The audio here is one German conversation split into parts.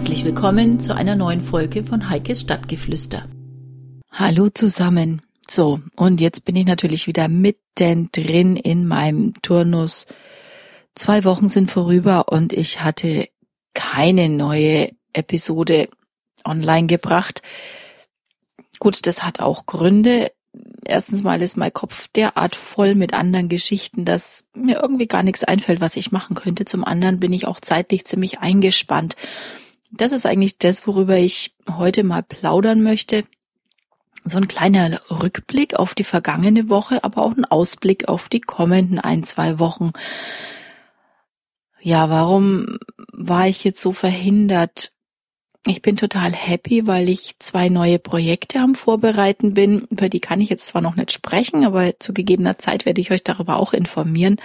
Herzlich willkommen zu einer neuen Folge von Heikes Stadtgeflüster. Hallo zusammen. So, und jetzt bin ich natürlich wieder mittendrin in meinem Turnus. Zwei Wochen sind vorüber und ich hatte keine neue Episode online gebracht. Gut, das hat auch Gründe. Erstens mal ist mein Kopf derart voll mit anderen Geschichten, dass mir irgendwie gar nichts einfällt, was ich machen könnte. Zum anderen bin ich auch zeitlich ziemlich eingespannt. Das ist eigentlich das, worüber ich heute mal plaudern möchte. So ein kleiner Rückblick auf die vergangene Woche, aber auch ein Ausblick auf die kommenden ein, zwei Wochen. Ja, warum war ich jetzt so verhindert, ich bin total happy, weil ich zwei neue Projekte am Vorbereiten bin. Über die kann ich jetzt zwar noch nicht sprechen, aber zu gegebener Zeit werde ich euch darüber auch informieren,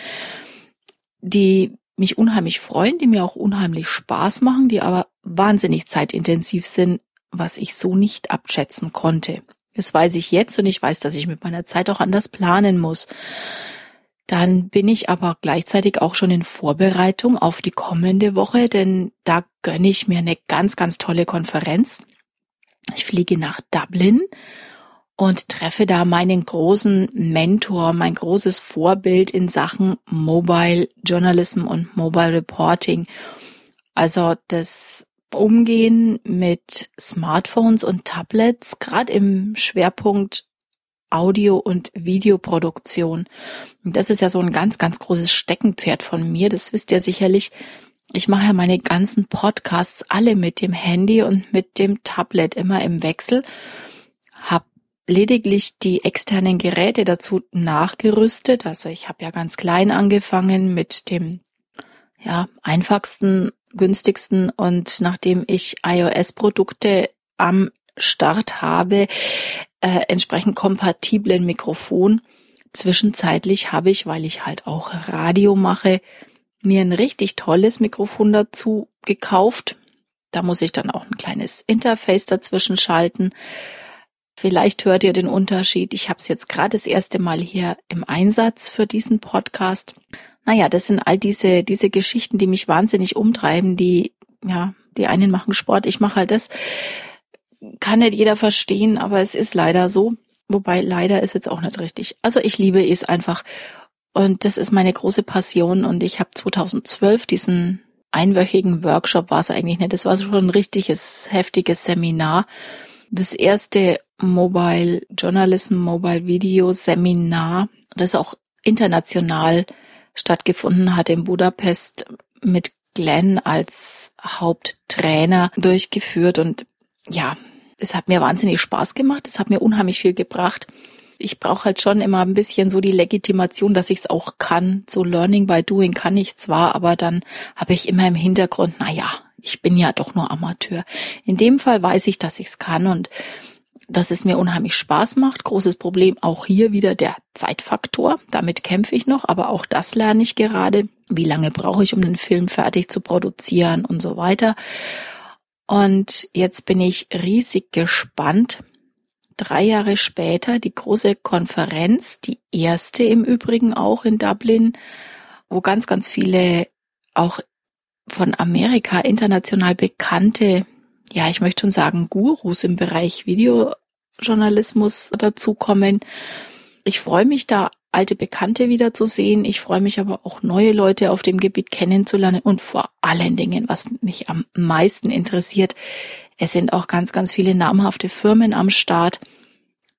die mich unheimlich freuen, die mir auch unheimlich Spaß machen, die aber wahnsinnig zeitintensiv sind, was ich so nicht abschätzen konnte. Das weiß ich jetzt und ich weiß, dass ich mit meiner Zeit auch anders planen muss. Dann bin ich aber gleichzeitig auch schon in Vorbereitung auf die kommende Woche, denn da gönne ich mir eine ganz, ganz tolle Konferenz. Ich fliege nach Dublin und treffe da meinen großen Mentor, mein großes Vorbild in Sachen Mobile Journalism und Mobile Reporting. Also das Umgehen mit Smartphones und Tablets, gerade im Schwerpunkt Audio- und Videoproduktion. Und das ist ja so ein ganz, ganz großes Steckenpferd von mir. Das wisst ihr sicherlich. Ich mache ja meine ganzen Podcasts alle mit dem Handy und mit dem Tablet immer im Wechsel. Hab lediglich die externen Geräte dazu nachgerüstet. Also ich habe ja ganz klein angefangen mit dem ja, einfachsten, günstigsten und nachdem ich iOS-Produkte am Start habe, äh, entsprechend kompatiblen Mikrofon. Zwischenzeitlich habe ich, weil ich halt auch Radio mache, mir ein richtig tolles Mikrofon dazu gekauft. Da muss ich dann auch ein kleines Interface dazwischen schalten. Vielleicht hört ihr den Unterschied. Ich habe es jetzt gerade das erste Mal hier im Einsatz für diesen Podcast. Naja, das sind all diese, diese Geschichten, die mich wahnsinnig umtreiben, die, ja, die einen machen Sport, ich mache halt das kann nicht jeder verstehen, aber es ist leider so. Wobei leider ist jetzt auch nicht richtig. Also ich liebe es einfach. Und das ist meine große Passion. Und ich habe 2012 diesen einwöchigen Workshop, war es eigentlich nicht, das war schon ein richtiges, heftiges Seminar. Das erste Mobile Journalism, Mobile Video Seminar, das auch international stattgefunden hat in Budapest mit Glenn als Haupttrainer durchgeführt. Und ja, es hat mir wahnsinnig Spaß gemacht, es hat mir unheimlich viel gebracht. Ich brauche halt schon immer ein bisschen so die Legitimation, dass ich es auch kann. So Learning by Doing kann ich zwar, aber dann habe ich immer im Hintergrund, na ja, ich bin ja doch nur Amateur. In dem Fall weiß ich, dass ich es kann und dass es mir unheimlich Spaß macht. Großes Problem auch hier wieder der Zeitfaktor. Damit kämpfe ich noch, aber auch das lerne ich gerade. Wie lange brauche ich, um den Film fertig zu produzieren und so weiter. Und jetzt bin ich riesig gespannt. Drei Jahre später die große Konferenz, die erste im Übrigen auch in Dublin, wo ganz, ganz viele auch von Amerika international bekannte, ja, ich möchte schon sagen, Gurus im Bereich Videojournalismus dazukommen. Ich freue mich da alte Bekannte wiederzusehen. Ich freue mich aber auch neue Leute auf dem Gebiet kennenzulernen und vor allen Dingen, was mich am meisten interessiert, es sind auch ganz, ganz viele namhafte Firmen am Start,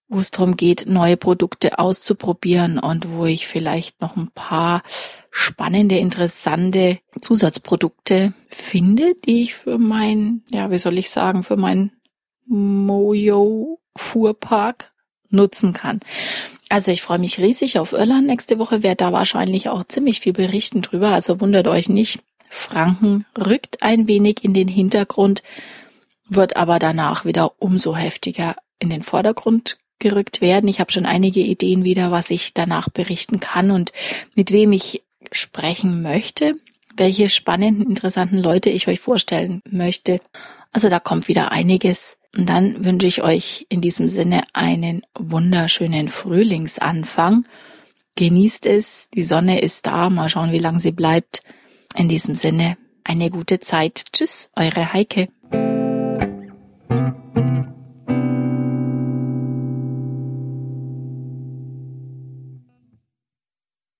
wo es darum geht, neue Produkte auszuprobieren und wo ich vielleicht noch ein paar spannende, interessante Zusatzprodukte finde, die ich für mein, ja, wie soll ich sagen, für mein Mojo Fuhrpark nutzen kann. Also ich freue mich riesig auf Irland nächste Woche, werde da wahrscheinlich auch ziemlich viel berichten drüber, also wundert euch nicht. Franken rückt ein wenig in den Hintergrund, wird aber danach wieder umso heftiger in den Vordergrund gerückt werden. Ich habe schon einige Ideen wieder, was ich danach berichten kann und mit wem ich sprechen möchte, welche spannenden, interessanten Leute ich euch vorstellen möchte. Also da kommt wieder einiges und dann wünsche ich euch in diesem Sinne einen wunderschönen Frühlingsanfang. Genießt es, die Sonne ist da, mal schauen, wie lange sie bleibt. In diesem Sinne, eine gute Zeit. Tschüss, eure Heike.